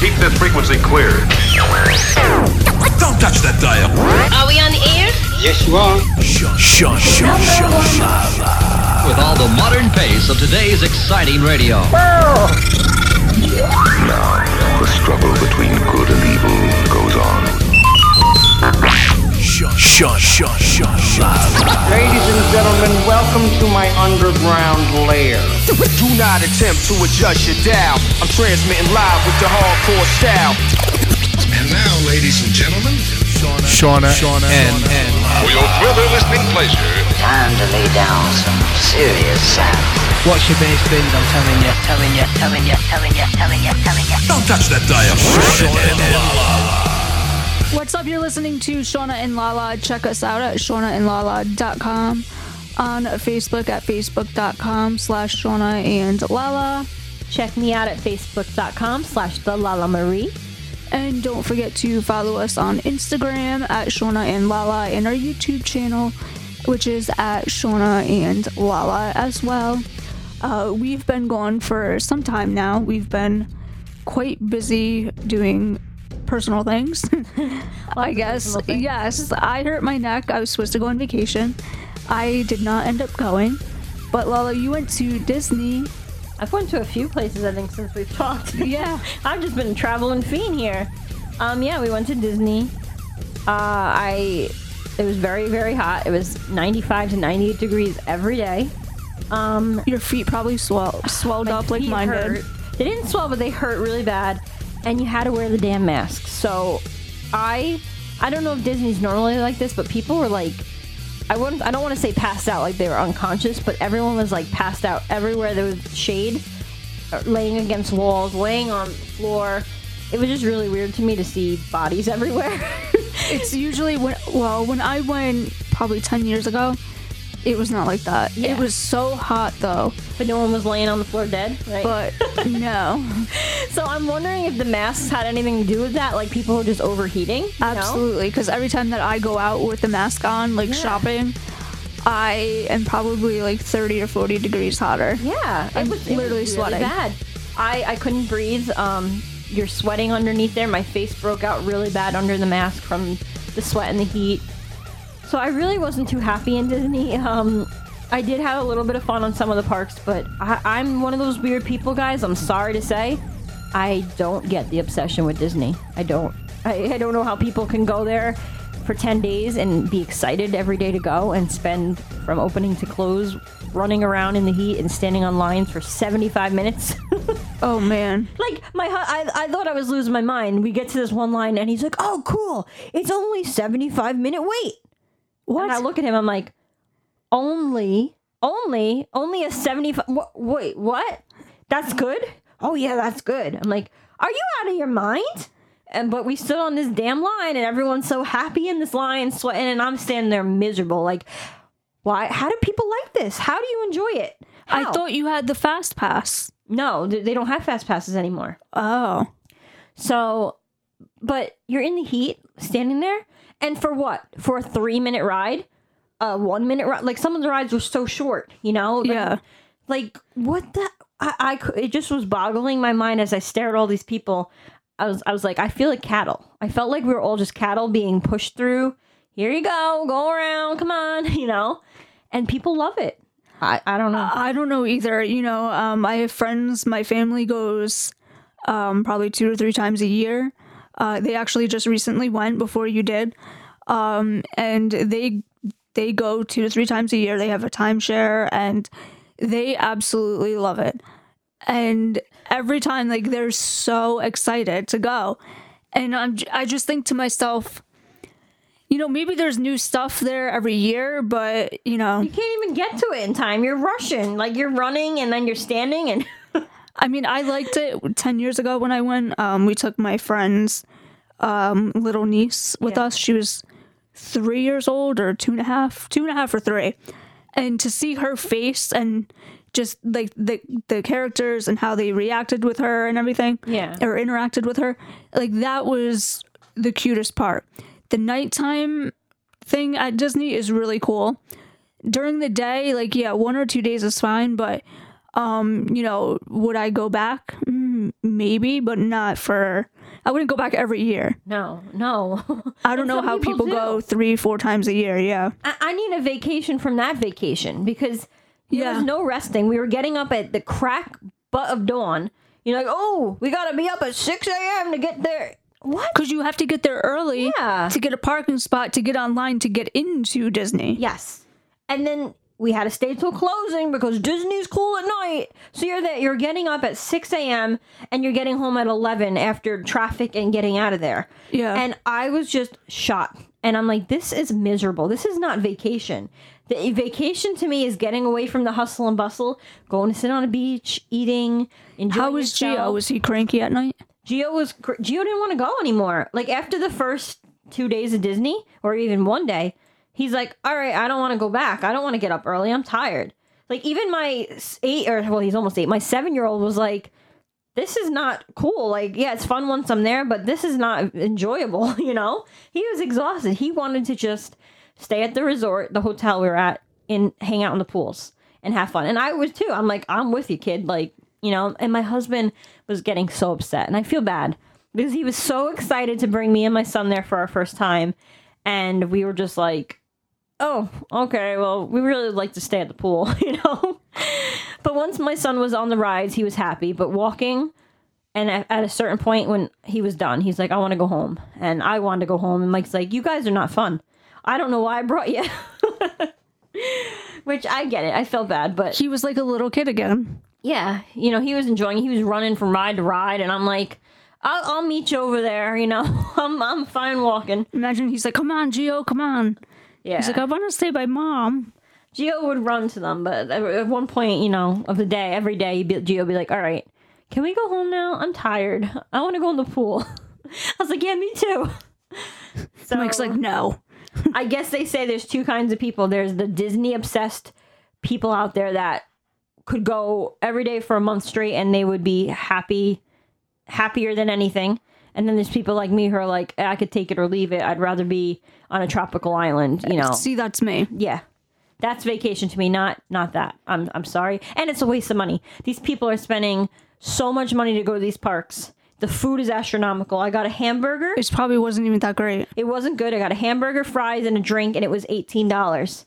Keep this frequency clear. Don't touch that dial. Are we on the air? Yes, you are. Shut, shut, shut, shut, With all the modern pace of today's exciting radio. Now, the struggle between good and evil goes on. Shut, shut, shut, shut, shut. Ladies and gentlemen, welcome to my underground lair. Do not attempt to adjust your dial. I'm transmitting live with the hardcore style. And now, ladies and gentlemen, Shauna, Shauna, and, and for your further listening pleasure, Time to lay down some serious sound. Watch your bass bins, I'm telling you, telling you, telling you, telling you, telling you, telling you. don't touch that dial. What's up? You're listening to Shauna and Lala. Check us out at shaunaandlala.com. On Facebook at facebook.com slash Shauna and Lala. Check me out at facebook.com slash the Lala Marie. And don't forget to follow us on Instagram at Shauna and Lala and our YouTube channel, which is at Shauna and Lala as well. Uh, we've been gone for some time now. We've been quite busy doing personal things. I guess. Yes, I hurt my neck. I was supposed to go on vacation. I did not end up going. But Lala, you went to Disney. I've went to a few places, I think, since we've talked. Yeah. I've just been traveling fiend here. Um, yeah, we went to Disney. Uh, I, it was very, very hot. It was 95 to 98 degrees every day. Um, Your feet probably swell, swelled up like mine hurt. did. They didn't swell, but they hurt really bad, and you had to wear the damn mask. So, I, I don't know if Disney's normally like this, but people were like, I wouldn't, I don't want to say passed out like they were unconscious, but everyone was like passed out everywhere there was shade, uh, laying against walls, laying on the floor. It was just really weird to me to see bodies everywhere. It's usually when well, when I went probably ten years ago, it was not like that. Yeah. It was so hot though, but no one was laying on the floor dead, right? but no, so I'm wondering if the masks had anything to do with that, like people were just overheating. absolutely. Because every time that I go out with the mask on, like Yeah. shopping, I am probably like thirty or forty degrees hotter. Yeah, I'm was literally it was really sweating. bad. I I couldn't breathe. Um, you're sweating underneath there. My face broke out really bad under the mask from the sweat and the heat. So I really wasn't too happy in Disney. Um, I did have a little bit of fun on some of the parks, but I, I'm one of those weird people, guys. I'm sorry to say, I don't get the obsession with Disney. I don't. I, I don't know how people can go there for 10 days and be excited every day to go and spend from opening to close running around in the heat and standing on lines for 75 minutes. Oh man, like my I, I thought I was losing my mind. We get to this one line and he's like, "Oh, cool. It's only 75 minute wait." What? And I look at him I'm like, "Only only only a 75 wha- wait, what? That's good?" "Oh yeah, that's good." I'm like, "Are you out of your mind?" And but we stood on this damn line and everyone's so happy in this line sweating and I'm standing there miserable like why how do people like this? How do you enjoy it? I thought you had the fast pass. no, they don't have fast passes anymore. Oh, So, but you're in the heat, standing there, and for what? For a three minute ride, a one minute ride. Like some of the rides were so short, you know. Like, Yeah. Like what the? I, I it just was boggling my mind as I stared at all these people. I was I was like I feel like cattle. I felt like we were all just cattle being pushed through. Here you go, go around, come on, you know. And people love it. I I don't know. I don't know either. You know, um, I have friends. My family goes um, probably two or three times a year. Uh, they actually just recently went before you did, um, and they they go two to three times a year. They have a timeshare, and they absolutely love it. And every time, like they're so excited to go, and I'm I just think to myself. You know, maybe there's new stuff there every year, but you know, you can't even get to it in time. You're rushing, like you're running, and then you're standing, and I mean, I liked it 10 years ago when I went. Um, we took my friend's um, little niece with us. She was three years old or two and a half, two and a half or three. And to see her face and just like the the characters and how they reacted with her and everything, Yeah. or interacted with her, like that was the cutest part. The nighttime thing at Disney is really cool. During the day, like yeah, one or two days is fine, but um, you know, would I go back? Mm, maybe, but not for. I wouldn't go back every year. No, no. I don't know how people, do. go three, four times a year. Yeah. I, I need a vacation from that vacation because there Yeah. was no resting. We were getting up at the crack butt of dawn. You're like, oh, we gotta be up at six a.m. to get there. What? Because you have to get there early Yeah. to get a parking spot to get online to get into Disney. Yes. And then we had to stay till closing because Disney's cool at night. So you're that you're getting up at six a.m. and you're getting home at eleven after traffic and getting out of there. Yeah. And I was just shot. And I'm like, this is miserable. This is not vacation. The vacation to me is getting away from the hustle and bustle, going to sit on a beach, eating, enjoying. How was Gio? yourself. Was he cranky at night? Gio was Gio didn't want to go anymore. Like after the first two days of Disney, or even one day, he's like, "All right, I don't want to go back. I don't want to get up early. I'm tired." Like even my eight or well, he's almost eight. My seven year old was like, "This is not cool. Like, yeah, it's fun once I'm there, but this is not enjoyable." You know, he was exhausted. He wanted to just stay at the resort, the hotel we were at, and hang out in the pools and have fun. And I was too. I'm like, I'm with you, kid. Like, you know. And my husband was getting so upset, and I feel bad because he was so excited to bring me and my son there for our first time, and we were just like, oh, okay, well, we really like to stay at the pool, you know. but once my son was on the rides, he was happy. But walking. And at, at a certain point, when he was done, he's like, "I want to go home," and I wanted to go home. And Mike's like, "You guys are not fun. I don't know why I brought you." Which I get it. I felt bad, but He was like a little kid again. yeah, you know, he was enjoying. He was running from ride to ride, and I'm like, "I'll, I'll meet you over there." You know, I'm I'm fine walking. Imagine he's like, "Come on, Gio, come on." Yeah, He's like, "I want to stay by mom." Gio would run to them, but at- one point, you know, of the day, every day, Gio would be like, "All right, can we go home now? I'm tired. I want to go in the pool." I was like, "Yeah, me too." So Mike's like, "No." I guess they say there's two kinds of people. There's the Disney obsessed people out there that could go every day for a month straight and they would be happy, happier than anything. And then there's people like me who are like, eh, I could take it or leave it. I'd rather be on a tropical island, you know. See, that's me. Yeah. That's vacation to me, not not that. I'm I'm sorry. And it's a waste of money. These people are spending so much money to go to these parks. The food is astronomical. I got a hamburger. It probably wasn't even that great. It wasn't good. I got a hamburger, fries, and a drink, and it was eighteen dollars,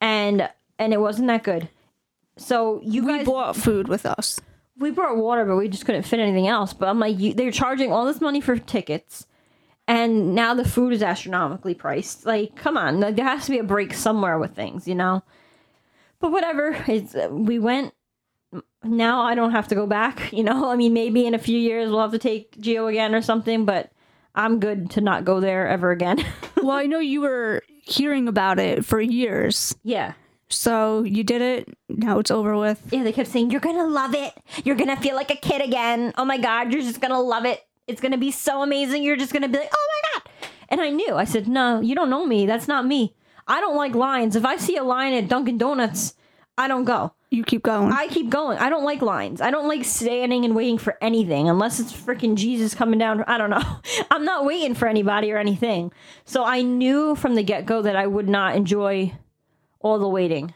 and and it wasn't that good. So you We guys, bought food with us. we brought water, but we just couldn't fit anything else. But I'm like, you, they're charging all this money for tickets, and now the food is astronomically priced. Like, come on, there has to be a break somewhere with things, you know. But whatever, it's we went. Now I don't have to go back. You know, I mean, maybe in a few years we'll have to take Gio again or something. But I'm good to not go there ever again. Well, I know you were hearing about it for years. yeah. So you did it. Now it's over with. Yeah, they kept saying, You're gonna love it. You're gonna feel like a kid again. Oh my God, you're just gonna love it. It's gonna be so amazing. You're just gonna be like, Oh my God. And I knew. I said, No, you don't know me. That's not me. I don't like lines. If I see a line at Dunkin' Donuts, I don't go. You keep going. I keep going. I don't like lines. I don't like standing and waiting for anything unless it's freaking Jesus coming down. I don't know. I'm not waiting for anybody or anything. So I knew from the get go that I would not enjoy all the waiting.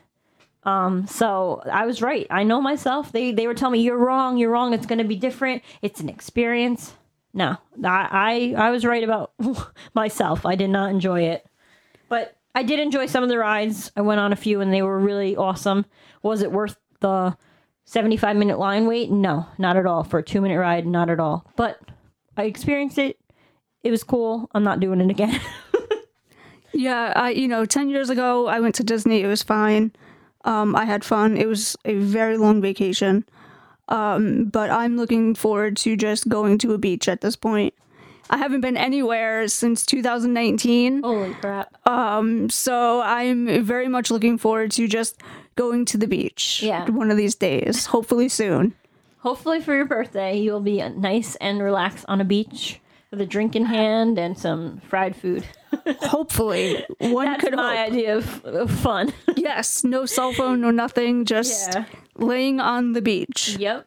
Um, so I was right. I know myself. They they were telling me you're wrong. You're wrong. It's going to be different. It's an experience. No, I I, I was right about myself. I did not enjoy it, but I did enjoy some of the rides. I went on a few and they were really awesome. Was it worth the 75 minute line wait? No, not at all. For a two minute ride, not at all. But I experienced it. It was cool. I'm not doing it again. yeah, I you know, ten years ago I went to Disney. It was fine. Um, I had fun. It was a very long vacation. Um, but I'm looking forward to just going to a beach at this point. I haven't been anywhere since 2019. Holy crap. Um, so I'm very much looking forward to just going to the beach. Yeah. One of these days, hopefully soon. Hopefully for your birthday, you'll be nice and relaxed on a beach with a drink in hand and some fried food. Hopefully, one That's could my hope. idea of, of fun. Yes, no cell phone, no nothing, just Yeah. laying on the beach. yep.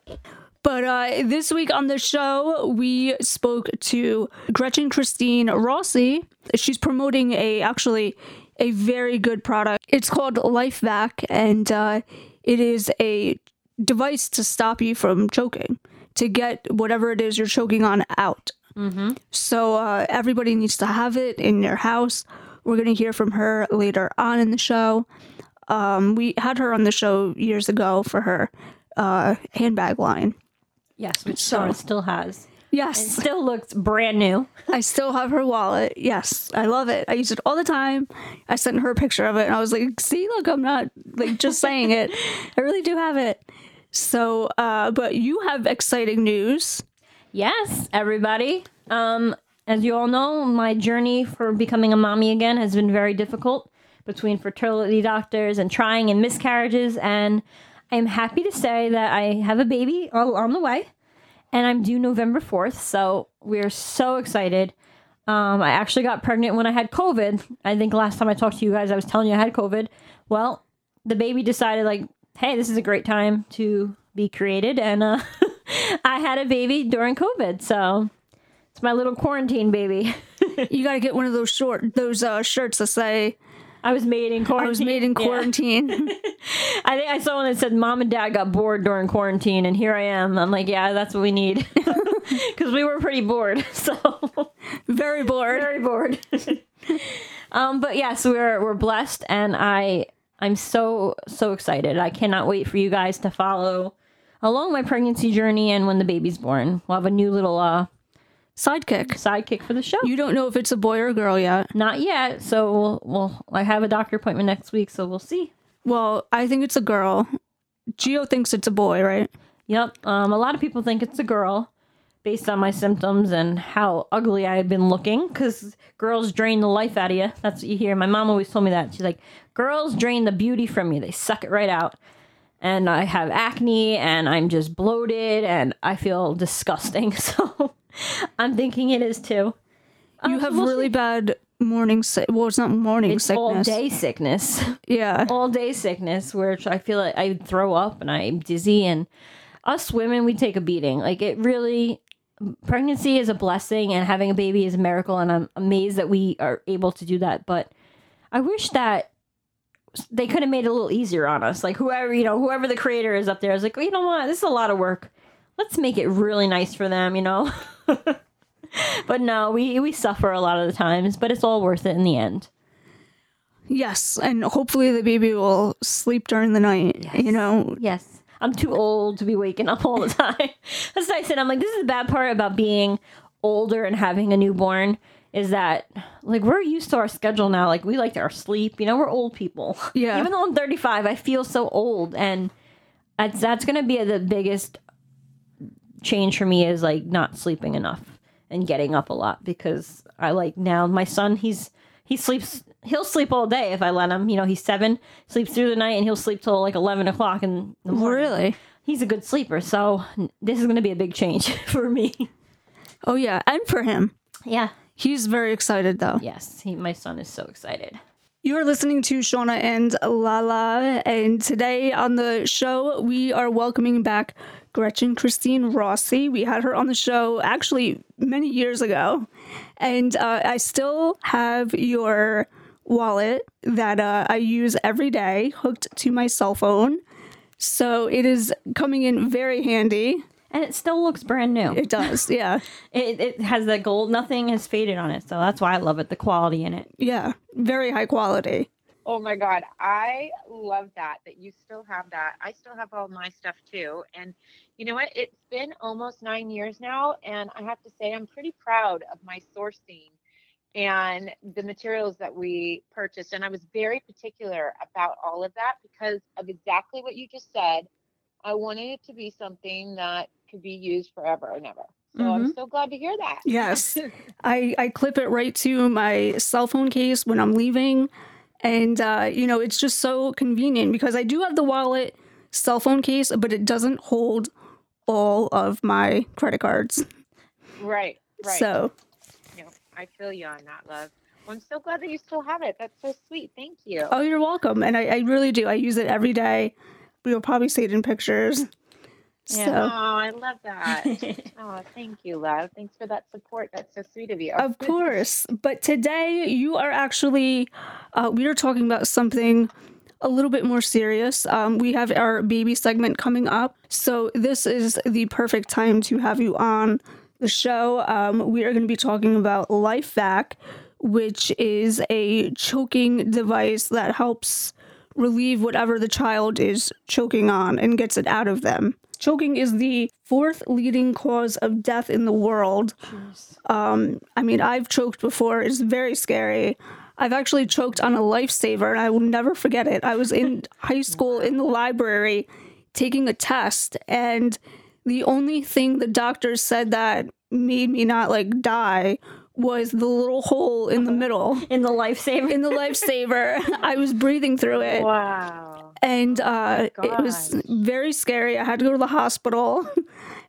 But uh, this week on the show, we spoke to Gretchen Christine Rossi. She's promoting a actually a very good product. It's called LifeVac, and uh, it is a device to stop you from choking. to get whatever it is you're choking on out. Mm-hmm. So uh, everybody needs to have it in their house. We're going to hear from her later on in the show. Um, we had her on the show years ago for her uh, handbag line. Yes, which So- Sora still has. It Yes, still looks brand new. I still have her wallet. Yes, I love it. I use it all the time. I sent her a picture of it, and I was like, "See, look, I'm not like just saying it. I really do have it." So, uh, but you have exciting news. Yes, everybody. Um, as you all know, my journey for becoming a mommy again has been very difficult between fertility doctors and trying and miscarriages. And I'm happy to say that I have a baby on the way, and I'm due November 4th. So we're so excited. Um, I actually got pregnant when I had COVID. I think last time I talked to you guys, I was telling you I had COVID. Well, the baby decided, like, hey, this is a great time to be created. And uh, I had a baby during COVID. So it's my little quarantine baby. You got to get one of those short those uh, shirts that say I was made in quarantine. "I was made in Yeah. quarantine." I think I saw one that said mom and dad got bored during quarantine, and here I am. I'm like, yeah, that's what we need. Because we were pretty bored. So Very bored. very bored. um, but yes, we're we're blessed, and I I'm so so excited. I cannot wait for you guys to follow along my pregnancy journey, and when the baby's born, we'll have a new little uh Sidekick. sidekick for the show. You don't know if it's a boy or a girl yet. Not yet. So we'll, we'll I have a doctor appointment next week, so we'll see. Well, I think it's a girl. Gio thinks it's a boy, right? Yep. Um, a lot of people think it's a girl based on my symptoms and how ugly I had been looking because girls drain the life out of you. That's what you hear. My mom always told me that. She's like, girls drain the beauty from you, they suck it right out. And I have acne and I'm just bloated and I feel disgusting. So I'm thinking it is too. You Uh, have really bad morning sick. Well, it's not morning It's sickness. all day sickness. Yeah. all day sickness where I feel like I throw up and I'm dizzy and us women we take a beating. Like it really pregnancy is a blessing and having a baby is a miracle and I'm amazed that we are able to do that. But I wish that they could have made it a little easier on us. Like whoever, you know, whoever the creator is up there is like, you know what, this is a lot of work. Let's make it really nice for them, you know? but no, we we suffer a lot of the times, but it's all worth it in the end. Yes, and hopefully the baby will sleep during the night. You know, Yes. I'm too old to be waking up all the time. That's what I said. I'm like, this is the bad part about being older and having a newborn is that like we're used to our schedule now. Like we like our sleep. You know, we're old people. Yeah. Even though I'm 35, I feel so old, and that's that's gonna be the biggest change for me is like not sleeping enough and getting up a lot because I like now my son he's he sleeps he'll sleep all day if I let him. You know, he's seven, sleeps through the night, and he'll sleep till like eleven o'clock in the morning. really. He's a good sleeper, so this is going to be a big change for me. Oh yeah, and for him, Yeah. He's very excited though. Yes, he, my son is so excited. You are listening to Shauna and Lala, and today on the show we are welcoming back Gretchen Christine Rossi. We had her on the show actually many years ago, and uh, I still have your wallet that uh, I use every day hooked to my cell phone. So it is coming in very handy. And it still looks brand new. It does, yeah, It, it has that gold. Nothing has faded on it, so that's why I love it. The quality in it. yeah, very high quality. Oh my God. I love that, that you still have that. I still have all my stuff too. And you know what? It's been almost nine years now. And I have to say, I'm pretty proud of my sourcing and the materials that we purchased. And I was very particular about all of that because of exactly what you just said. I wanted it to be something that could be used forever and ever. So I'm so glad to hear that. Yes. I, I clip it right to my cell phone case when I'm leaving. And, uh, you know, it's just so convenient because I do have the wallet cell phone case, but it doesn't hold all of my credit cards. Right. Right. So, know, I feel you on that, love. Well, I'm so glad that you still have it. That's so sweet. Thank you. oh, you're welcome. And I, I really do. I use it every day. We'll probably see it in pictures. Yeah. So, Oh, I love that. oh, thank you, love. Thanks for that support. That's so sweet of you. Of course. But today you are actually, uh, we are talking about something a little bit more serious. Um, we have our baby segment coming up. So, this is the perfect time to have you on the show. Um, we are going to be talking about LifeVac, which is a choking device that helps relieve whatever the child is choking on and gets it out of them. Choking is the fourth leading cause of death in the world. Um, I mean, I've choked before, it's very scary. I've actually choked on a lifesaver and I will never forget it. I was in high school in the library taking a test, and the only thing the doctors said that made me not like die was the little hole in the middle in the lifesaver. In the lifesaver, I was breathing through it. Wow. And uh, it was very scary. I had to go to the hospital.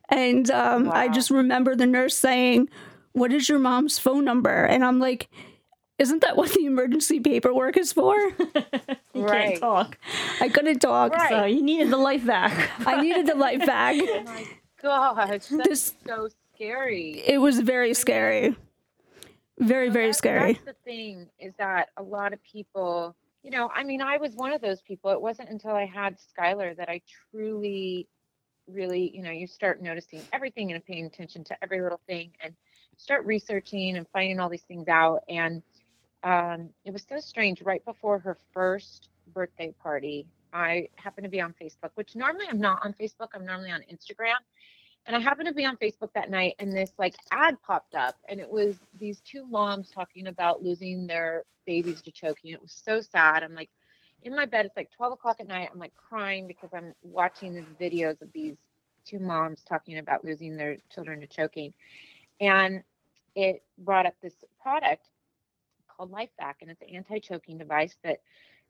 And um, wow. I just remember the nurse saying, What is your mom's phone number? And I'm like, Isn't that what the emergency paperwork is for? you right. can't talk. I couldn't talk. Right. So you needed the LifeVac. I needed the LifeVac. oh my gosh. That's this, so scary. It was very scary. Very, very that's, scary. That's the thing is that a lot of people, you know, I mean, I was one of those people. It wasn't until I had Skylar that I truly, really, you know, you start noticing everything and paying attention to every little thing and start researching and finding all these things out. And um, it was so strange. Right before her first birthday party, I happened to be on Facebook, which normally I'm not on Facebook. I'm normally on Instagram. And I happened to be on Facebook that night and this like ad popped up and it was these two moms talking about losing their babies to choking. It was so sad. I'm like in my bed, it's like 12 o'clock at night. I'm like crying because I'm watching these videos of these two moms talking about losing their children to choking. And it brought up this product called LifeVac and it's an anti-choking device that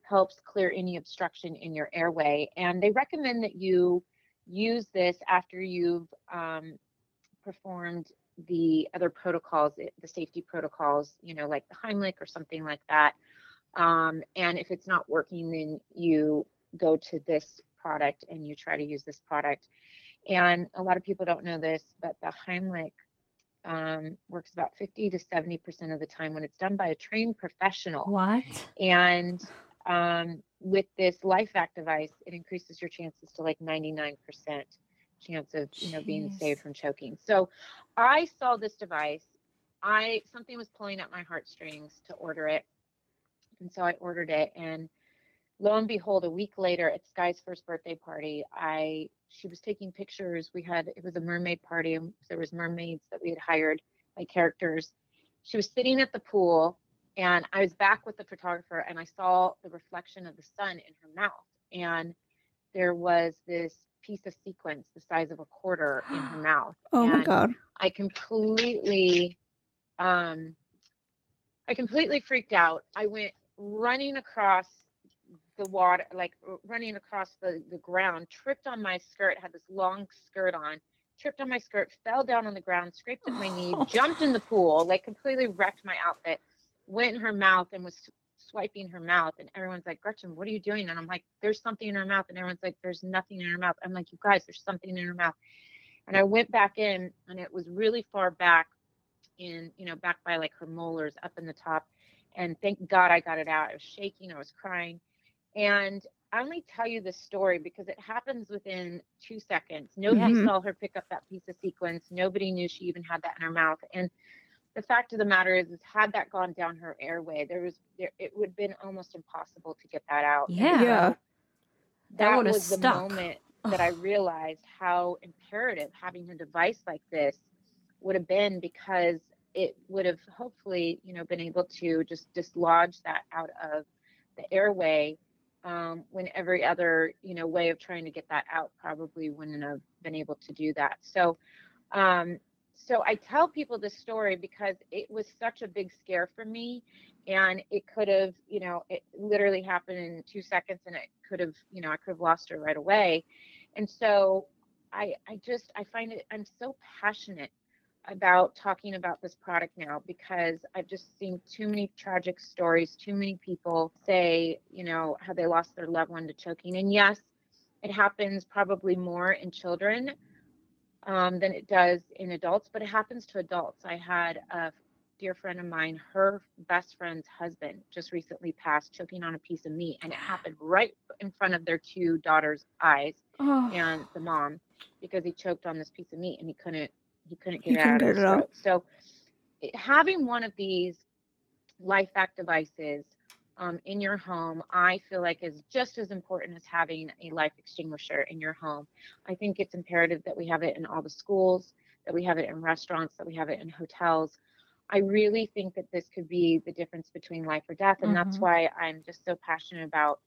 helps clear any obstruction in your airway. And they recommend that you use this after you've um, performed the other protocols, eh, the safety protocols, you know, like the Heimlich or something like that. Um, and if it's not working, then you go to this product and you try to use this product. And a lot of people don't know this, but the Heimlich um, works about 50 to 70% of the time when it's done by a trained professional. What? And um, with this LifeVac device, it increases your chances to like 99% chance of you know being saved from choking. So I saw this device. I something was pulling at my heartstrings to order it. And so I ordered it and lo and behold, a week later at Sky's first birthday party, I she was taking pictures. We had it was a mermaid party and there was mermaids that we had hired by characters. She was sitting at the pool and I was back with the photographer and I saw the reflection of the sun in her mouth. And there was this piece of sequence the size of a quarter in her mouth. Oh and my God. I completely, um, I completely freaked out. I went running across the water, like running across the, the ground, tripped on my skirt, had this long skirt on, tripped on my skirt, fell down on the ground, scraped at my knee, jumped in the pool, like completely wrecked my outfit went in her mouth and was swiping her mouth and everyone's like gretchen what are you doing? And i'm like there's something in her mouth. And everyone's like there's nothing in her mouth. I'm like you guys there's something in her mouth. And i went back in and it was really far back in you know back by like her molars up in the top. And thank god i got it out. I was shaking i was crying. And i only tell you this story because it happens within two seconds. Nobody mm-hmm. saw her pick up that piece of sequence. Nobody knew she even had that in her mouth. And the fact of the matter is, is had that gone down her airway, there was there, it would have been almost impossible to get that out. Yeah, yeah. That, that was stuck. the moment that I realized how imperative having a device like this would have been because it would have hopefully, you know, been able to just dislodge that out of the airway um, when every other, you know, way of trying to get that out probably wouldn't have been able to do that. So um, so I tell people this story because it was such a big scare for me and it could have, you know, it literally happened in two seconds and it could have, you know, I could have lost her right away. And so I I just I find it I'm so passionate about talking about this product now because I've just seen too many tragic stories, too many people say, you know, how they lost their loved one to choking. And yes, it happens probably more in children um, than it does in adults, but it happens to adults. I had a dear friend of mine, her best friend's husband just recently passed choking on a piece of meat, and it happened right in front of their two daughters' eyes Oh. and the mom because he choked on this piece of meat and he couldn't he couldn't get He it out of his throat. So it- having one of these LifeVac devices um, in your home, I feel like is just as important as having a life extinguisher in your home. I think it's imperative that we have it in all the schools, that we have it in restaurants, that we have it in hotels. I really think that this could be the difference between life or death, and that's Mhm. why I'm just so passionate about,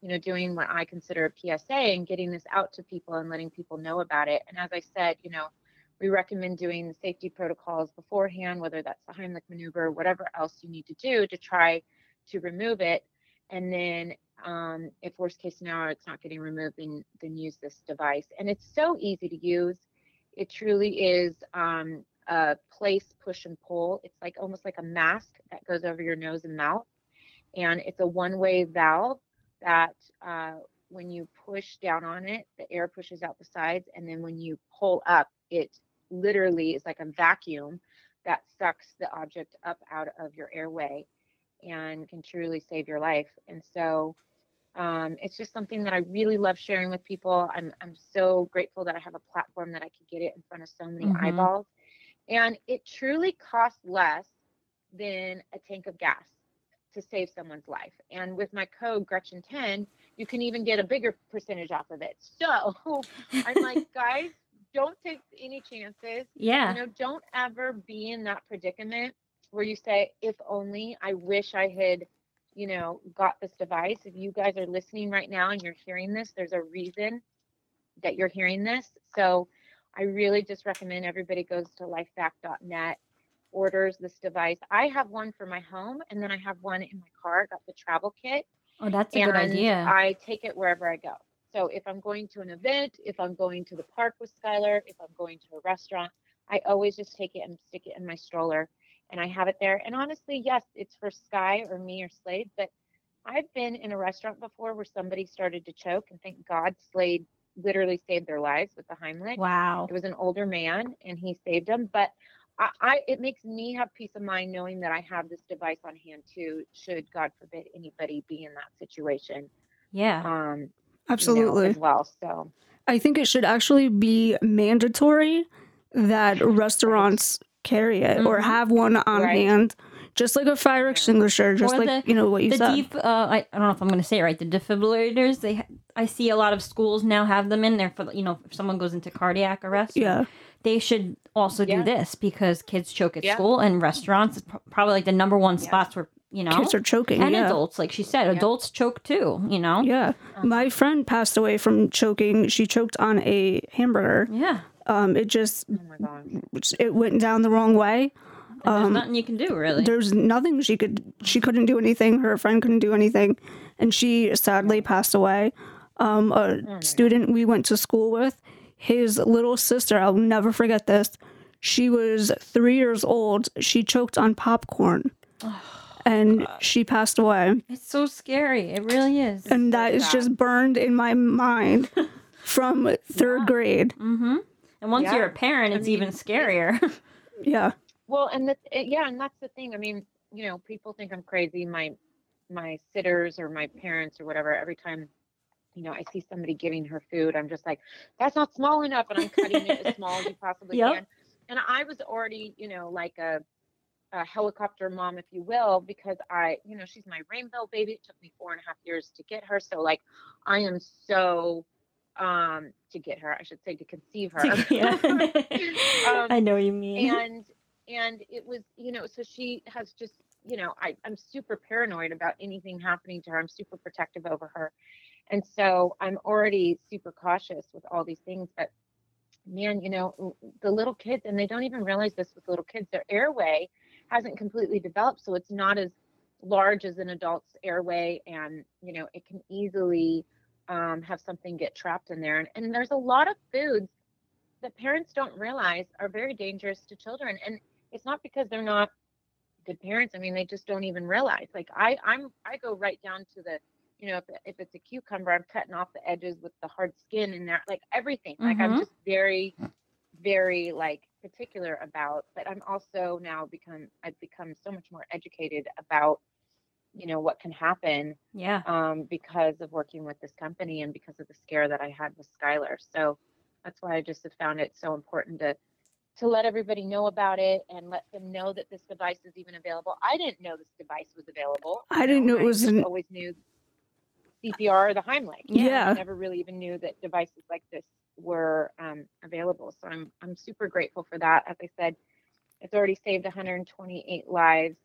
you know, doing what I consider a PSA and getting this out to people and letting people know about it. And as I said, you know, we recommend doing the safety protocols beforehand, whether that's the Heimlich maneuver, whatever else you need to do to try to remove it. And then, um, if worst case scenario it's not getting removed, then then use this device. And it's so easy to use. It truly is um, a place push and pull. It's like almost like a mask that goes over your nose and mouth, and it's a one-way valve that uh, when you push down on it, the air pushes out the sides, and then when you pull up, it literally is like a vacuum that sucks the object up out of your airway and can truly save your life. And so um, it's just something that I really love sharing with people. I'm I'm so grateful that I have a platform that I could get it in front of so many Mhm. eyeballs, and it truly costs less than a tank of gas to save someone's life. And with my code Gretchen10, you can even get a bigger percentage off of it. So I'm like, guys, don't take any chances. Yeah. You know, don't ever be in that predicament where you say, if only I wish I had, you know, got this device. If you guys are listening right now and you're hearing this, there's a reason that you're hearing this. So I really just recommend everybody goes to lifevac.net, orders this device. I have one for my home and then I have one in my car. I got the travel kit Oh, that's a good idea. I take it wherever I go. So if I'm going to an event, if I'm going to the park with Skylar, if I'm going to a restaurant, I always just take it and stick it in my stroller and I have it there. And honestly, yes, it's for Sky or me or Slade, but I've been in a restaurant before where somebody started to choke and thank God Slade literally saved their lives with the Heimlich. wow. It was an older man and he saved them. But I, I it makes me have peace of mind knowing that I have this device on hand too, should God forbid anybody be in that situation. Yeah. Um you know, Absolutely. as well. So I think it should actually be mandatory that restaurants carry it or Mhm. have one on Mm-hmm. Right. hand, just like a fire extinguisher, just Or like the- you know what you the said. deep, uh, I, I don't know if I'm going to say it right. The defibrillators. They, I see a lot of schools now have them in there for you know if someone goes into cardiac arrest. yeah, They should also Yeah. do this because kids choke at Yeah. school and restaurants. It's probably like the number one spots where you know kids are choking. and yeah. adults, like she said, adults choke too. You know. Yeah, Uh-huh. my friend passed away from choking. She choked on a hamburger. Yeah. Um, it just oh it went down the wrong way. Um, there's nothing you can do really. There's nothing she could. She couldn't do anything. Her friend couldn't do anything, and she sadly passed away. Um, a student we went to school with, his little sister. I'll never forget this. She was three years old. She choked on popcorn, and she passed away. It's so scary. It really is. And that is just burned in my mind from third grade. mm-hmm. And once Yeah. you're a parent, I it's even scarier. Yeah. Well, and the, eh, yeah, and that's the thing. I mean, you know, people think I'm crazy. My my sitters or my parents or whatever. Every time, you know, I see somebody giving her food, I'm just like, that's not small enough, and I'm cutting it as small as you possibly Yep. can. And I was already, you know, like a a helicopter mom, if you will, because I, you know, she's my rainbow baby. It took me four and a half years to get her. So like I am so um to get her, I should say to conceive her. yeah. Um, I know what you mean. and and it was you know so she has just you know I, i'm super paranoid about anything happening to her i'm super protective over her and so i'm already super cautious with all these things but man you know the little kids and they don't even realize this with little kids their airway hasn't completely developed so it's not as large as an adult's airway and you know it can easily um, have something get trapped in there and, and there's a lot of foods that parents don't realize are very dangerous to children and it's not because they're not good parents i mean they just don't even realize like i i'm i go right down to the you know if, if it's a cucumber i'm cutting off the edges with the hard skin and that like everything like i'm Mhm. just very very like particular about. But I'm also now become I've become so much more educated about you know what can happen Yeah. um, because of working with this company and because of the scare that I had with Skylar. So that's why I just have found it so important to to let everybody know about it and let them know that this device is even available. I didn't know this device was available. I didn't know it was an- always knew CPR or the Heimlich. Yeah. I never really even knew that devices like this were um, available. So I'm I'm super grateful for that. As I said, it's already saved 128 lives.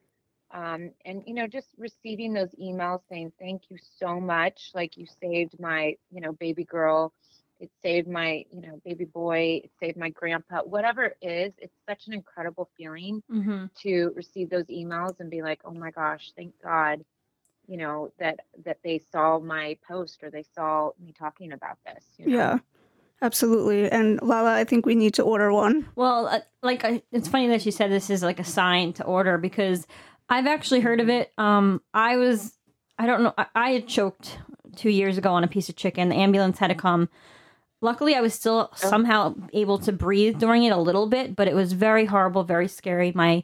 Um, and you know, just receiving those emails saying thank you so much, like you saved my, you know, baby girl, it saved my, you know, baby boy, it saved my grandpa, whatever it is, it's such an incredible feeling Mm-hmm. to receive those emails and be like, oh my gosh, thank God, you know, that that they saw my post or they saw me talking about this. You know? Yeah, absolutely. And Lala, I think we need to order one. Well, uh, like I, it's funny that you said this is like a sign to order because I've actually heard of it. Um, I was, I don't know, I, I had choked two years ago on a piece of chicken. The ambulance had to come. Luckily, I was still somehow able to breathe during it a little bit, but it was very horrible, very scary. My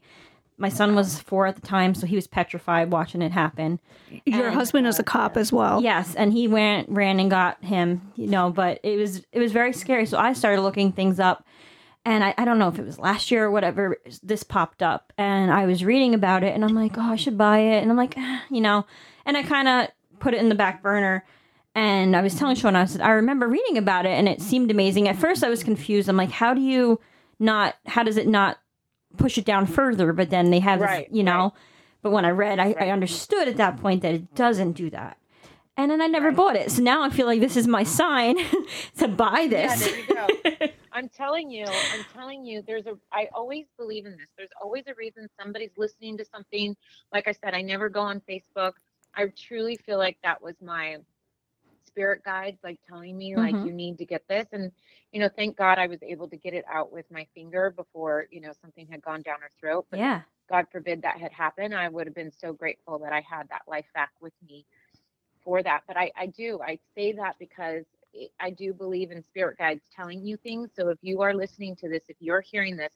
my son was four at the time, so he was petrified watching it happen. Your And, husband is a cop as well. Yes, and he went ran and got him, you know, but it was it was very scary. So I started looking things up and I, I don't know if it was last year or whatever, this popped up and I was reading about it and I'm like, oh, I should buy it. And I'm like, "Ah," you know, and I kind of put it in the back burner. And I was telling Sean, I said, I remember reading about it and it seemed amazing. At first, I was confused. I'm like, how do you not, how does it not push it down further? But then they have, Right, you know, right. but when I read, I, I understood at that point that it doesn't do that. And then I never bought it. So now I feel like this is my sign to buy this. Yeah, there you go. I'm telling you, I'm telling you, there's a, I always believe in this. There's always a reason somebody's listening to something. Like I said, I never go on Facebook. I truly feel like that was my spirit guides, like telling me, like, Mhm. you need to get this. And, you know, thank God I was able to get it out with my finger before, you know, something had gone down her throat. But yeah. God forbid that had happened. I would have been so grateful that I had that LifeVac with me for that. But I, I do, I say that because I do believe in spirit guides telling you things. So if you are listening to this, if you're hearing this,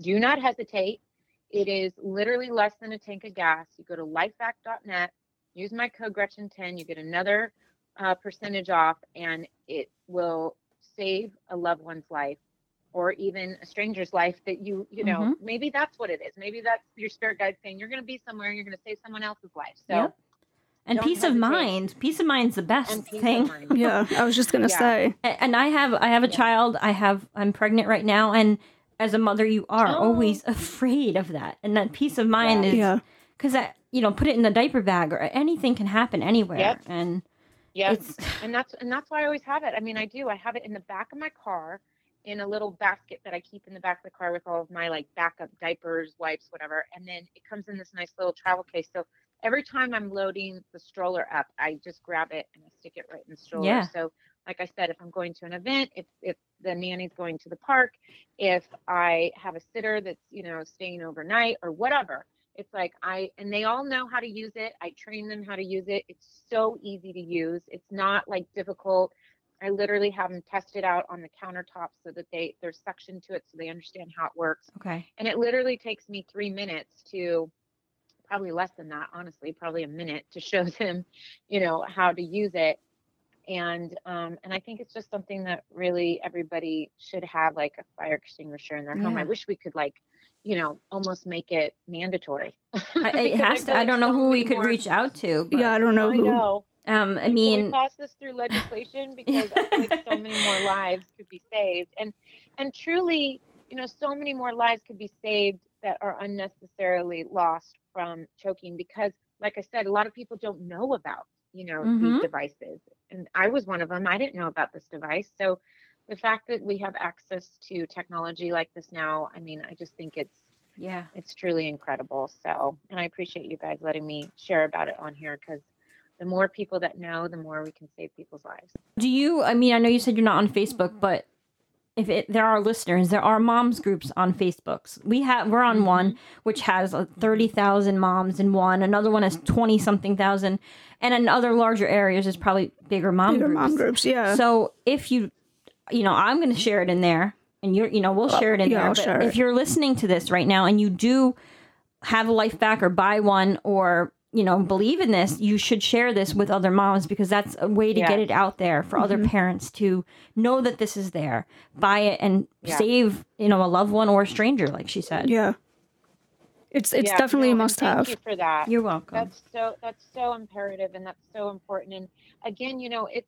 do not hesitate. It is literally less than a tank of gas. You go to lifevac.net, use my code Gretchen10, you get another uh, percentage off, and it will save a loved one's life or even a stranger's life that you, you know, Mhm. maybe that's what it is. Maybe that's your spirit guide saying you're going to be somewhere and you're going to save someone else's life. So, Yep. And Don't peace of mind. Peace of mind's the best thing. Yeah, I was just gonna Yeah. say. And I have I have a Yeah. child. I have I'm pregnant right now and as a mother you are Oh. always afraid of that. And that peace of mind is Yeah. cuz that you know, put it in the diaper bag or anything can happen anywhere. Yep. And Yeah. it's and that's and that's why I always have it. I mean, I do. I have it in the back of my car in a little basket that I keep in the back of the car with all of my like backup diapers, wipes, whatever. And then it comes in this nice little travel case. So every time I'm loading the stroller up, I just grab it and I stick it right in the stroller. Yeah. So like I said, if I'm going to an event, if if the nanny's going to the park, if I have a sitter that's, you know, staying overnight or whatever, it's like I and they all know how to use it. I train them how to use it. It's so easy to use. It's not like difficult. I literally have them test it out on the countertop so that they there's suction to it so they understand how it works. okay. And it literally takes me three minutes to probably less than that, honestly, probably a minute to show them, you know, how to use it. And um, and I think it's just something that really everybody should have like a fire extinguisher in their home. I wish we could like, you know, almost make it mandatory. I, it has to I don't know who we could more- reach out to. But, Yeah, I don't know I who. know. Um I Can we mean pass this through legislation because I feel like so many more lives could be saved, and and truly, you know, so many more lives could be saved that are unnecessarily lost from choking because, like I said, a lot of people don't know about you know Mhm. these devices, and I was one of them. I didn't know about this device, so the fact that we have access to technology like this now, I mean, I just think it's yeah. it's truly incredible. So, and I appreciate you guys letting me share about it on here because the more people that know, the more we can save people's lives. Do you? I mean, I know you said you're not on Facebook, but if it, there are listeners, there are moms groups on Facebooks. We have we're on one which has uh, thirty thousand moms in one. Another one has twenty something thousand, and in other larger areas is probably bigger mom Bigger groups. mom groups, yeah. So if you, you know, I'm going to share it in there. and you're you know we'll share it in yeah, there. I'll but share if it. you're listening to this right now and you do have a LifeVac or buy one or you know believe in this, you should share this with other moms because that's a way to get it out there for other Mhm. parents to know that this is there. Buy it and Yeah. save you know a loved one or a stranger, like she said. Yeah. It's it's Yeah, definitely no, a and must thank have. you for that. You're welcome. That's so that's so imperative and that's so important. And again, you know, it's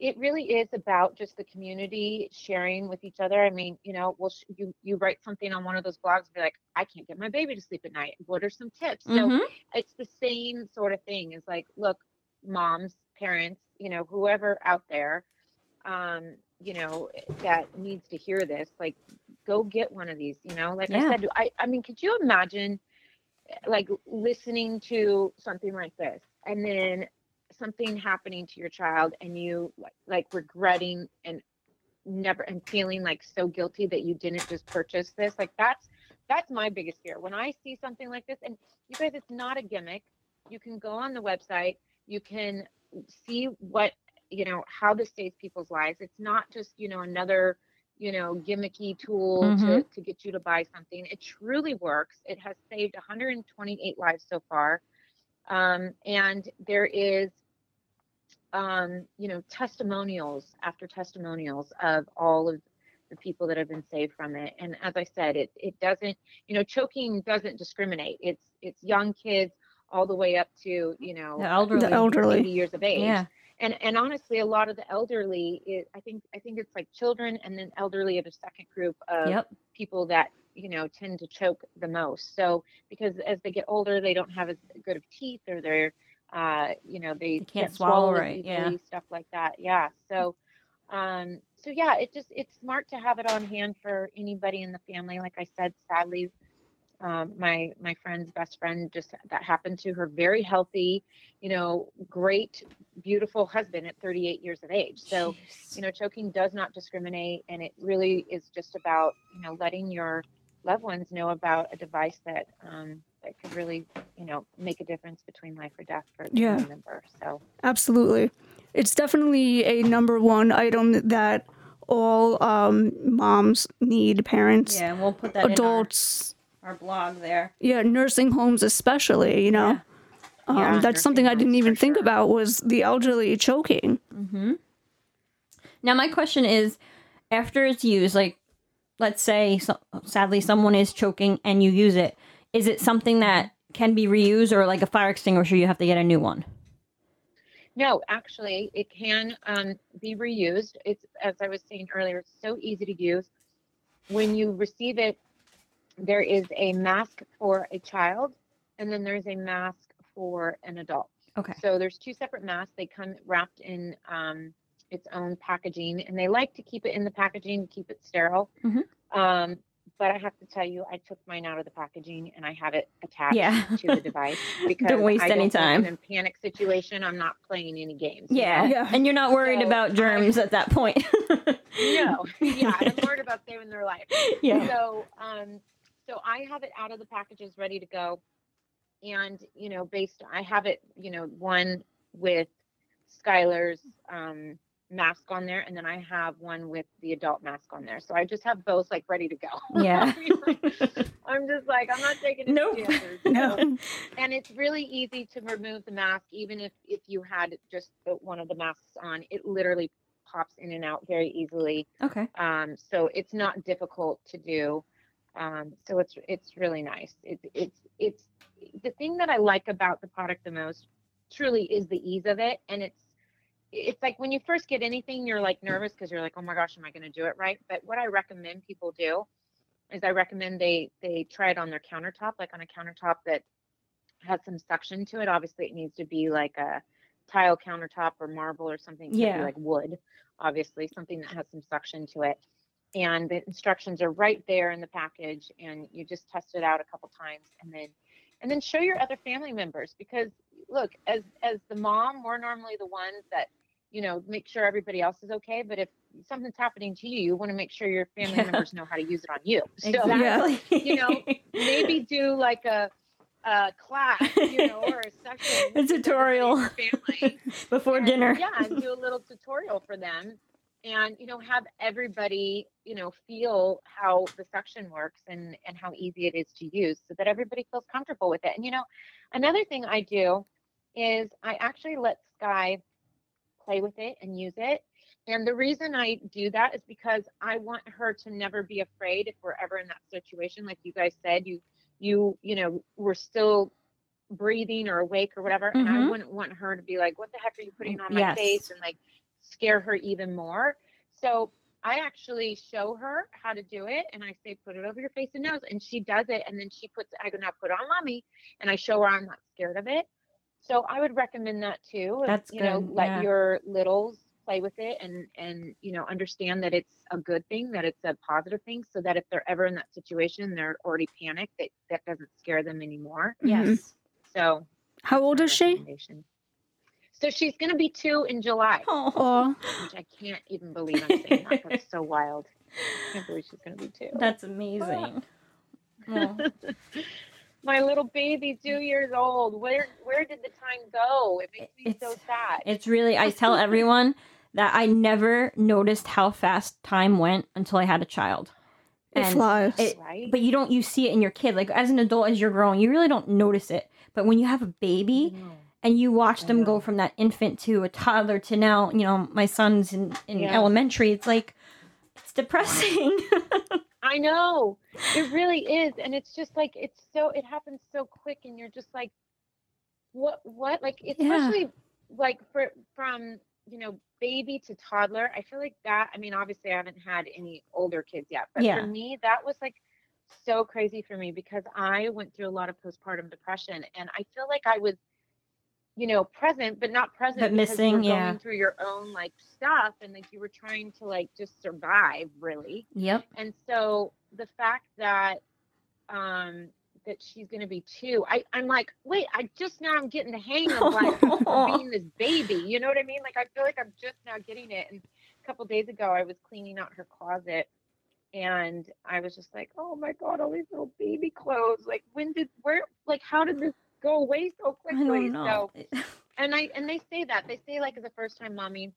it really is about just the community sharing with each other. I mean, you know, well, sh- you you write something on one of those blogs, and be like, I can't get my baby to sleep at night. What are some tips? Mhm. So it's the same sort of thing. It's like, look, moms, parents, you know, whoever out there, um, you know, that needs to hear this, like, go get one of these. You know, like Yeah. I said, I I mean, could you imagine? like listening to something like this and then something happening to your child and you like, like regretting and never and feeling like so guilty that you didn't just purchase this like that's that's my biggest fear. When i see something like this and you guys it's not a gimmick. You can go on the website. You can see what you know how this saves people's lives. It's not just you know another you know gimmicky tool to, Mhm. to get you to buy something. It truly works. It has saved 128 lives so far. Um, and there is um, you know testimonials after testimonials of all of the people that have been saved from it and as i said it it doesn't you know choking doesn't discriminate it's it's young kids all the way up to you know The elderly. The elderly. 80 years of age Yeah. and and honestly a lot of the elderly is i think i think it's like children and then elderly are the second group of Yep. people that you know tend to choke the most so because as they get older they don't have as good of teeth or they're uh you know they, can't can't swallow as right, yeah. stuff like that yeah so um so yeah it just it's smart to have it on hand for anybody in the family like i said sadly um, my my friend's best friend just that happened to her very healthy you know great beautiful husband at 38 years of age so you know choking does not discriminate and it really is just about you know letting your loved ones know about a device that um, that could really you know make a difference between life or death for a Yeah. family member so Absolutely. It's definitely a number one item that all um, moms need, parents, Yeah, and we'll put that in our- adults, our blog there. yeah, nursing homes especially, you know. Um, Yeah, that's something I didn't even think about was the elderly choking. Mm-hmm. Now, my question is, after it's used, like, let's say, so, sadly, someone is choking and you use it. Is it something that can be reused, or like a fire extinguisher, you have to get a new one? No, actually, it can um, be reused. It's as I was saying earlier, it's so easy to use. When you receive it, there is a mask for a child, and then there's a mask for an adult. Okay. So there's two separate masks. They come wrapped in um, its own packaging, and they like to keep it in the packaging to keep it sterile. Mhm. Um, but I have to tell you, I took mine out of the packaging and I have it attached Yeah. to the device because Don't waste I any time. In a panic situation, I'm not playing any games. you Yeah. And you're not worried So about germs at that point. no, yeah, I'm worried about saving their life. Yeah. So, um, so I have it out of the packages, ready to go, and you know, based, I have it, you know, one with Skylar's um, mask on there, and then I have one with the adult mask on there. So I just have both like ready to go. Yeah. I mean, like, I'm just like I'm not taking any Nope. chances. No. So- and it's really easy to remove the mask, even if if you had just one of the masks on. It literally pops in and out very easily. okay. Um, so it's not difficult to do. Um, so it's it's really nice. It's it's it's the thing that I like about the product the most truly is the ease of it, and it's it's like when you first get anything, you're like nervous because you're like, oh my gosh, am I going to do it right? But what I recommend people do is I recommend they they try it on their countertop, like on a countertop that has some suction to it. Obviously, it needs to be like a tile countertop or marble or something. Yeah. like wood, obviously, something that has some suction to it. And the instructions are right there in the package, and you just test it out a couple times, and then and then show your other family members because look, as as the mom, we're normally the ones that you know make sure everybody else is okay. But if something's happening to you, you want to make sure your family Yeah. members know how to use it on you. So Exactly. you know, maybe do like a a class, you know, or a A with everybody in tutorial. family. Before and, dinner. Yeah, and do a little tutorial for them and you know have everybody you know feel how the suction works and and how easy it is to use so that everybody feels comfortable with it and you know another thing i do is i actually let sky play with it and use it and the reason i do that is because i want her to never be afraid if we're ever in that situation like you guys said you you you know we're still breathing or awake or whatever and i Mhm. wouldn't want her to be like what the heck are you putting on my Yes. face and like scare her even more. So I actually show her how to do it and I say, put it over your face and nose. And she does it. And then she puts, I go, now put it on mommy. And I show her I'm not scared of it. So I would recommend that too. if, That's you know, let yeah. your littles play with it and, and, you know, understand that it's a good thing, that it's a positive thing. So that if they're ever in that situation, they're already panicked, that that doesn't scare them anymore. Yes. So How old is she? Recommendation. So she's going to be two in July Oh, which I can't even believe I'm saying that. That's so wild. I can't believe she's gonna be two. That's amazing. Oh. My little baby, two years old. Where where did the time go? It makes me so It's- sad. It's really, I tell everyone that I never noticed how fast time went until I had a child. it flies. it- right? But you don't, you see it in your kid. Like as an adult, as you're growing, you really don't notice it. But when you have a baby No. And you watch them go from that infant to a toddler to now, you know, my son's in, in Yeah. elementary, it's like, it's depressing. I know. It really is. And it's just like it's so it happens so quick and you're just like what what like especially like for from you know baby to toddler i feel like that i mean obviously i haven't had any older kids yet but Yeah. for me that was like so crazy for me because i went through a lot of postpartum depression and i feel like i was you know present but not present But missing, yeah. going through your own like stuff and like you were trying to like just survive really yep. and so the fact that um that she's gonna be two, I, I'm like, wait, I just now I'm getting the hang of like being this baby. You know what I mean? Like I feel like I'm just now getting it. And a couple days ago I was cleaning out her closet and I was just like, oh my god, all these little baby clothes. Like when did where like how did this go away so I quickly? don't know. So and I and they say that they say like the first time mommy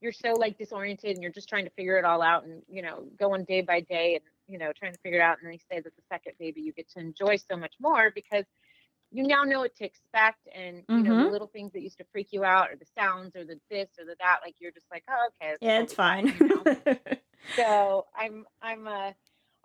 you're so like disoriented and you're just trying to figure it all out and you know going day by day and you know trying to figure it out and they say that the second baby you get to enjoy so much more because you now know what to expect and you know the Mhm. little things that used to freak you out or the sounds or the this or the that like you're just like oh okay yeah, it's fine. now. so i'm i'm uh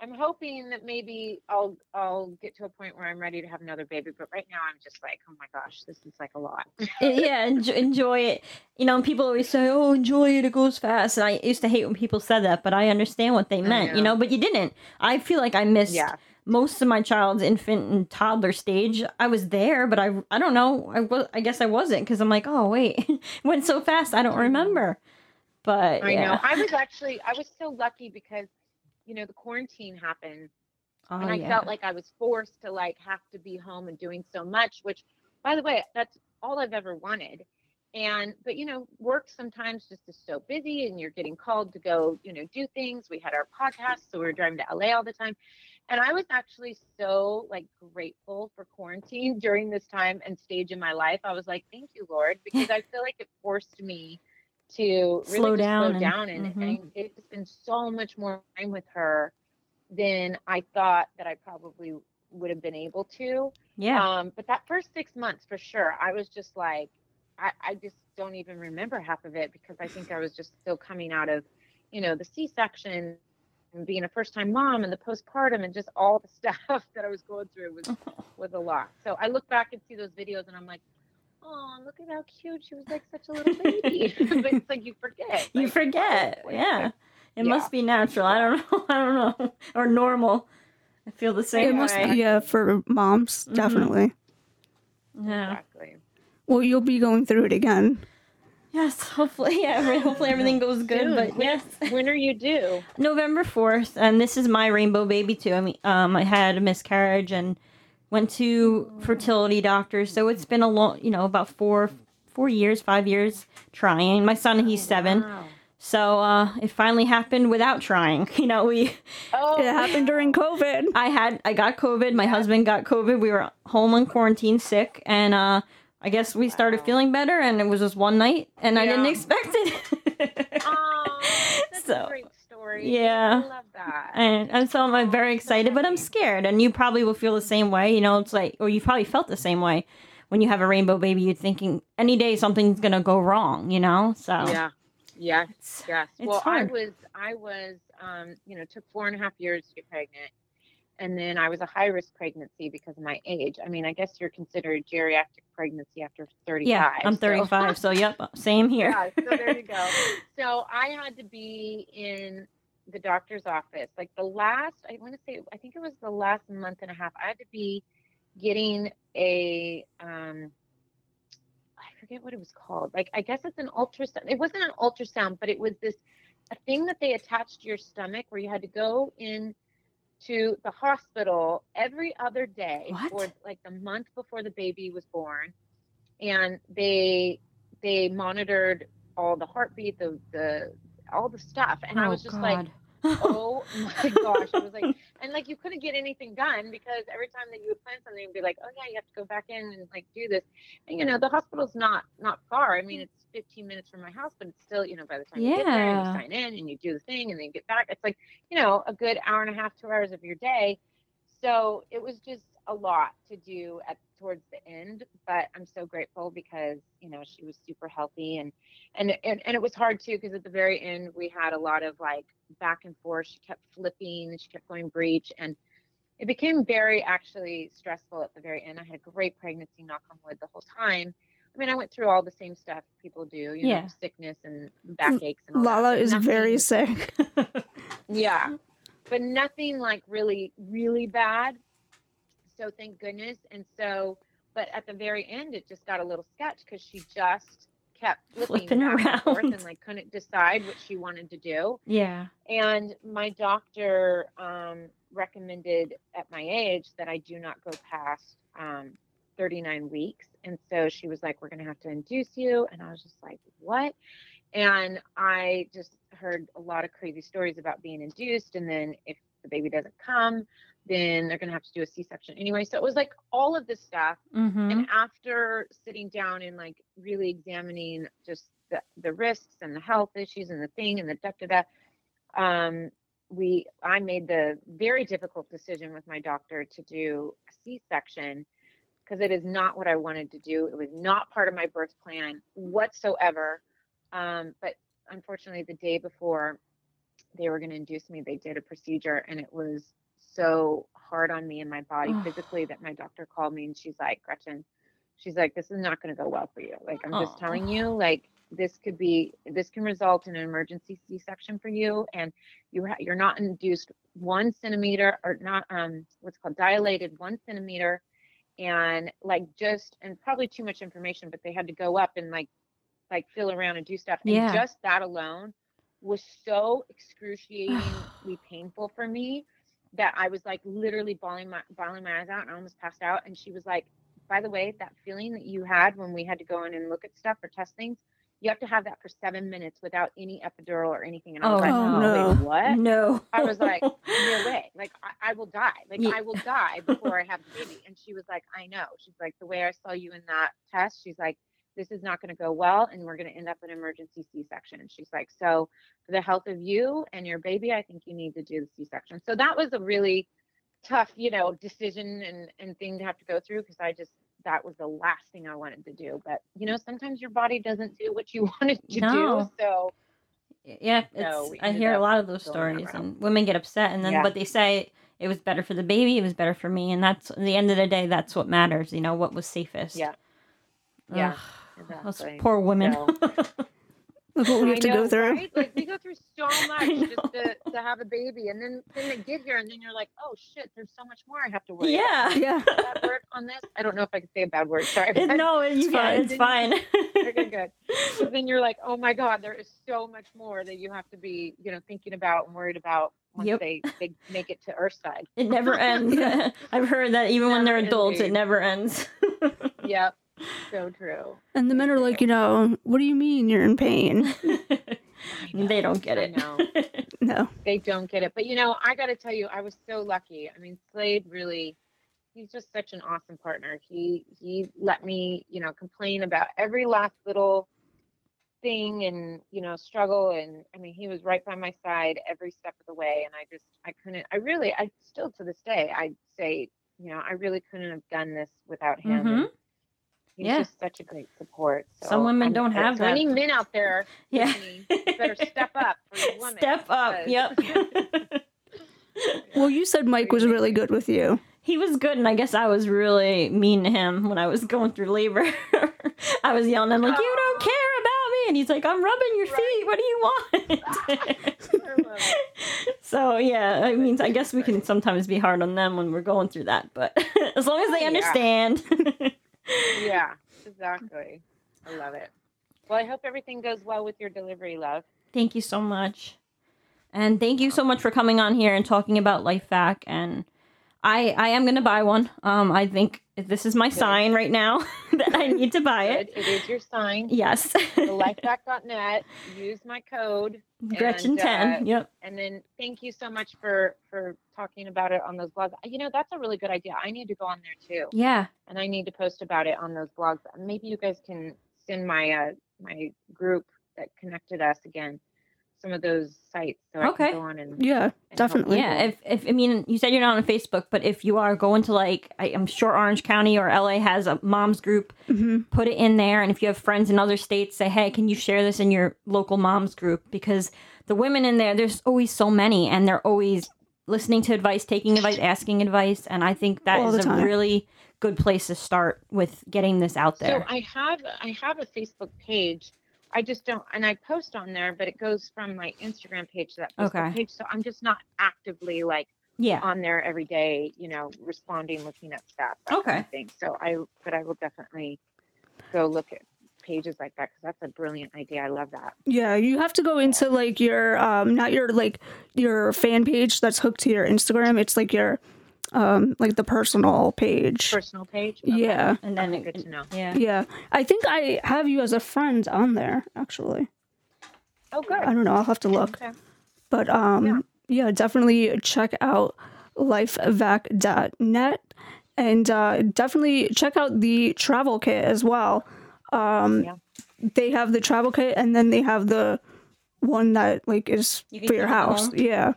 i'm hoping that maybe i'll i'll get to a point where i'm ready to have another baby but right now i'm just like oh my gosh this is like a lot yeah, enjoy, enjoy it. You know, people always say, "Oh, enjoy it; it goes fast." And I used to hate when people said that, but I understand what they meant. You know. know, but you didn't. I feel like I missed Yeah. most of my child's infant and toddler stage. I was there, but I I don't know. I was I guess I wasn't because I'm like, oh wait, it went so fast. I don't remember. But I yeah. know. I was actually I was so lucky because you know the quarantine happened oh, and I yeah. felt like I was forced to like have to be home and doing so much, which by the way, that's all I've ever wanted. And but you know, work sometimes just is so busy and you're getting called to go, you know, do things. We had our podcast, so we were driving to LA all the time. And I was actually so like grateful for quarantine during this time and stage in my life. I was like, thank you, Lord, because I feel like it forced me to really Slow down slow and- down and, mhm. and it's been so much more time with her than I thought that I probably would have been able to. yeah. Um, but that first six months for sure, I was just like, I, I just don't even remember half of it because I think I was just still coming out of, you know, the C-section and being a first-time mom and the postpartum and just all the stuff that I was going through was was a lot. So I look back and see those videos and I'm like, oh, look at how cute she was, like such a little baby. but it's like you forget. you like, forget. like, yeah. It yeah. must be natural. I don't know. I don't know. Or normal. I feel the same. It same must, be yeah, for moms, Mhm. definitely. Yeah. Exactly. Well, you'll be going through it again. Yes, hopefully, yeah, hopefully everything goes good. Soon. But When- yes, When are you due? November fourth, and this is my rainbow baby too. I mean, um, I had a miscarriage and went to fertility doctors, so it's been a long, you know, about four, four years, five years trying. My son, he's seven, Wow. so uh, it finally happened without trying. You know, we, Oh, It happened during COVID. I had, I got COVID. My husband got COVID. We were home on quarantine, sick, and uh, I guess we started Wow. feeling better, and it was just one night, and I didn't expect it. Oh, So yeah. I love that. and and so I'm very excited, but I'm scared. And you probably will feel the same way. You know, it's like, or you probably felt the same way when you have a rainbow baby. You're thinking any day something's gonna go wrong. You know, so Yeah. Yes. Yes. it's well, hard. I was, I was, um, you know, took four and a half years to get pregnant. And then I was a high risk pregnancy because of my age. I mean, I guess you're considered geriatric pregnancy after 35. yeah, I'm so- 35. So yep, same here. yeah, so there you go. So I had to be in the doctor's office. Like the last, I want to say, I think it was the last month and a half. I had to be getting a, um, I forget what it was called. Like I guess it's an ultrasound. It wasn't an ultrasound, but it was this a thing that they attached to your stomach where you had to go in to the hospital every other day What? for like the month before the baby was born and they they monitored all the heartbeat the the all the stuff and i Oh, was just like God. Oh my gosh i was like and like you couldn't get anything done because every time that you would plan something you'd be like oh yeah you have to go back in and like do this. And you know the hospital's not not far. I mean mm. it's 15 minutes from my house but it's still you know by the time you get there and you sign in and you do the thing and then you get back it's like you know a good hour and a half two hours of your day. So it was just a lot to do at towards the end but i'm so grateful because you know she was super healthy and and and, and it was hard too because at the very end we had a lot of like back and forth she kept flipping and she kept going breech and it became very actually stressful at the very end i had a great pregnancy knock on wood the whole time i mean i went through all the same stuff people do you Yeah. know sickness and backaches and all Lala but is very sick. yeah, but nothing like really, really bad. So thank goodness. And so, but at the very end, it just got a little sketch because she just kept flipping Flipping back and forth around. and like couldn't decide what she wanted to do. Yeah. And my doctor um, recommended at my age that I do not go past um, 39 weeks. And so she was like, We're going to have to induce you. And I was just like, What? And I just heard a lot of crazy stories about being induced. And then if the baby doesn't come, then they're going to have to do a C section anyway. So it was like all of this stuff. Mm-hmm. And after sitting down and like really examining just the, the risks and the health issues and the thing and the da da da, um, we I made the very difficult decision with my doctor to do a C-section because it is not what I wanted to do. It was not part of my birth plan whatsoever. Um, but unfortunately, the day before they were going to induce me, they did a procedure, and it was so hard on me and my body physically that my doctor called me and she's like, Gretchen, she's like, this is not going to go well for you. Like, I'm just telling you, like, this could be, this can result in an emergency C-section for you, and you ha- you're not induced one centimeter or not, um, what's called dilated one centimeter, and like just and probably too much information, but they had to go up and like, like feel around and do stuff, and Yeah. just that alone was so excruciatingly painful for me that I was like literally bawling my bawling my eyes out and I almost passed out. And she was like, by the way, that feeling that you had when we had to go in and look at stuff or test things, you have to have that for seven minutes without any epidural or anything. And I was Oh, like, oh, no. wait, what? No. I was like, no way. Like, I, I will die. Like, Yeah. I will die before I have a baby. And she was like, I know. She's like, the way I saw you in that test, she's like, this is not going to go well. And we're going to end up in emergency C section. She's like, so for the health of you and your baby, I think you need to do the C section. So that was a really tough, you know, decision and, and thing to have to go through because I just, that was the last thing I wanted to do. But, you know, sometimes your body doesn't do what you want it to No. do. So, Yeah, So I hear a lot of those stories, and women get upset, and then Yeah. but they say it was better for the baby, it was better for me, and that's at the end of the day, that's what matters. You know what was safest. Yeah. Yeah. Those exactly. poor women. So- Look what we I have to know, go through. Right? Like we go through so much just to, to have a baby, and then then they get here, and then you're like, oh shit, there's so much more I have to worry. about. yeah. Yeah. Bad word on this. I don't know if I can say a bad word. Sorry. It- no, you fine. It's fine. Okay, good. But then you're like, oh my god, there is so much more that you have to be, you know, thinking about and worried about once Yep. they they make it to Earthside. It never ends. I've heard that even when they're adults, it never ends. Yep. So true. And the men are like, you know, what do you mean you're in pain? they don't get it. know. No. they don't get it. But you know, I got to tell you, I was so lucky. I mean, Slade really, he's just such an awesome partner. He he let me, you know, complain about every last little thing and you know struggle and i mean he was right by my side every step of the way and i just i couldn't i really i still to this day i say you know i really couldn't have done this without him Mhm. And he's Yeah. just such a great support so Some women I'm- don't have that. any men out there Yeah. better step up for your woman Step up. Yep. Well, you said Mike was really good with you. he was good, and I guess I was really mean to him when I was going through labor. I was yelling, I'm like, "You don't oh. care about me," and he's like, "I'm rubbing your feet. What do you want?" so yeah, I mean, I guess we can sometimes be hard on them when we're going through that, but as long as they understand. yeah exactly i love it well i hope everything goes well with your delivery love Thank you so much. And thank you so much for coming on here and talking about LifeVac. And I I am gonna buy one. Um, I think this is my sign right now that I need to buy Good. it. it is your sign Yes. the lifevac.net use my code Gretchen 10. uh, Yep. and then thank you so much for for talking about it on those blogs you know that's a really good idea i need to go on there too Yeah. and i need to post about it on those blogs maybe you guys can send my uh my group that connected us again some of those sites so i Okay. can go on and Yeah, definitely. Yeah. If, if I mean, you said you're not on Facebook, but if you are going to like, I, I'm sure Orange County or LA has a moms group, Mhm. put it in there. And if you have friends in other states, say, hey, can you share this in your local moms group? Because the women in there, there's always so many, and they're always listening to advice, taking advice, asking advice. And I think that All is a really good place to start with getting this out there. So I have I have a Facebook page. I just don't, and I post on there, but it goes from my Instagram page to that Facebook Okay. page. So I'm just not actively like yeah. on there every day, you know, responding, looking at stuff. that kind Okay. of thing. So I, but I will definitely go look at pages like that because that's a brilliant idea. I love that. Yeah, you have to go into like your um not your like your fan page that's hooked to your Instagram. It's like your um like the personal page. Personal page. Okay. Yeah. And then Okay, it, good to know. Yeah. Yeah. I think I have you as a friend on there actually. Oh, good. I don't know, I'll have to look. Okay. But um yeah, definitely check out lifevac.net and uh definitely check out the travel kit as well. Um Yeah. they have the travel kit and then they have the one that like is You for your house. home. Yeah.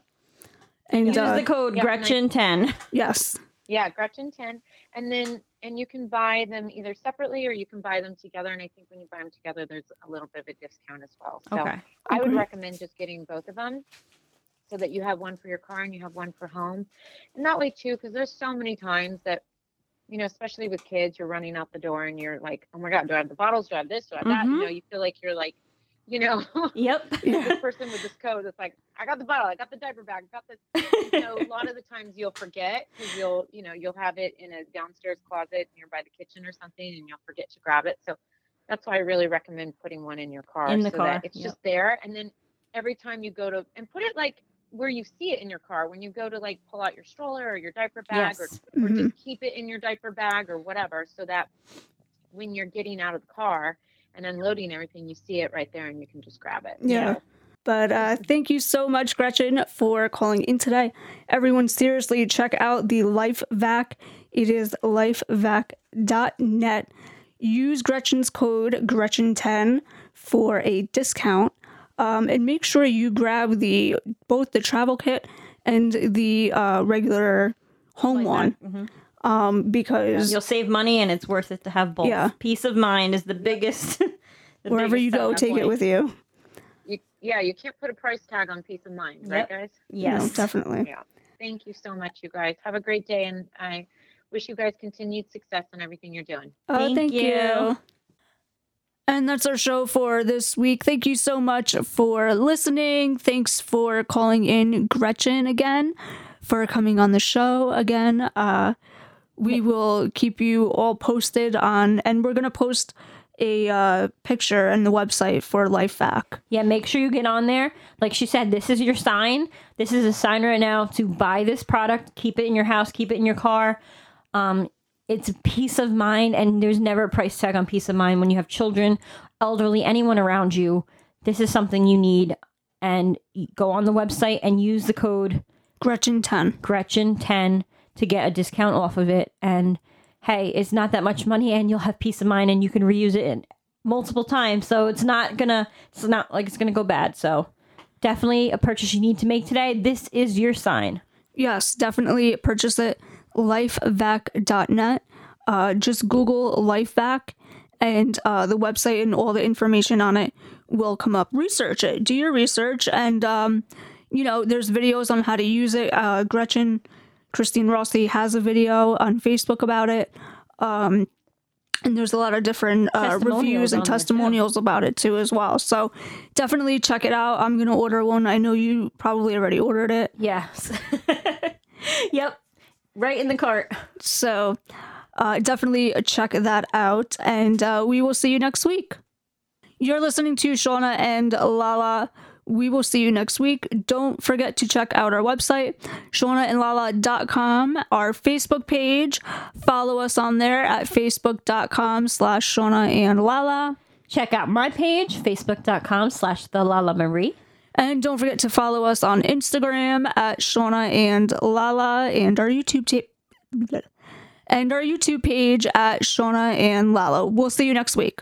And Use uh, the code yeah, Gretchen10. yes. Yeah, Gretchen 10. And then, and you can buy them either separately or you can buy them together. And I think when you buy them together, there's a little bit of a discount as well. So Okay. I would Okay. recommend just getting both of them so that you have one for your car and you have one for home. And that way, too, because there's so many times that, you know, especially with kids, you're running out the door and you're like, oh my God, do I have the bottles? Do I have this? Do I have that? You Mhm. know, you feel like you're like, you know, Yep. this person with this code that's like, I got the bottle, I got the diaper bag, I got this. You know, a lot of the times you'll forget because you'll, you know, you'll have it in a downstairs closet nearby the kitchen or something, and you'll forget to grab it. So that's why I really recommend putting one in your car In the so car, that it's yep. just there. And then every time you go to and put it like where you see it in your car when you go to like pull out your stroller or your diaper bag Yes. or, or Mhm. just keep it in your diaper bag or whatever so that when you're getting out of the car and unloading everything you see it right there and you can just grab it Yeah. But uh, thank you so much, Gretchen, for calling in today. Everyone, seriously, check out the LifeVac. It is lifevac.net. Use Gretchen's code Gretchen10 for a discount. Um, and make sure you grab the both the travel kit and the uh, regular home one Mhm. Um, because You'll save money and it's worth it to have both. Yeah. Peace of mind is the biggest. the wherever biggest you go, selling take it with you. you, yeah you can't put a price tag on peace of mind right Yep. guys No, Yes. definitely. yeah thank you so much you guys have a great day and i wish you guys continued success in everything you're doing Oh, Thank thank, you. you. And that's our show for this week. Thank you so much for listening. Thanks for calling in Gretchen again, for coming on the show again. Uh, we will keep you all posted on, and we're going to post a uh, picture and the website for LifeVac. Yeah, make sure you get on there. Like she said, this is your sign. This is a sign right now to buy this product. Keep it in your house. Keep it in your car. Um, it's peace of mind, and there's never a price tag on peace of mind when you have children, elderly, anyone around you. This is something you need, and go on the website and use the code Gretchen 10. Gretchen10 to get a discount off of it. And hey, it's not that much money, and you'll have peace of mind, and you can reuse it multiple times, so it's not gonna it's not like it's gonna go bad. So definitely a purchase you need to make today. This is your sign. Yes, definitely purchase it. Lifevac.net. Uh, just Google Lifevac, and uh, the website and all the information on it will come up. Research it. Do your research, and um, you know, there's videos on how to use it. Uh, Gretchen, Christine Rossi has a video on Facebook about it. Um, and there's a lot of different uh, reviews and testimonials about it too as well. So definitely check it out. I'm gonna order one. I know you probably already ordered it. Yes. yep. Right in the cart. So uh, definitely check that out, and uh, we will see you next week. You're listening to Shauna and Lala. We will see you next week. Don't forget to check out our website, shaunaandlala.com, our Facebook page. Follow us on there at facebook.com slash Shauna and Lala. Check out my page, facebook.com slash the Lala Marie. And don't forget to follow us on Instagram at Shauna and Lala and our YouTube tape and our YouTube page at Shauna and Lala. We'll see you next week.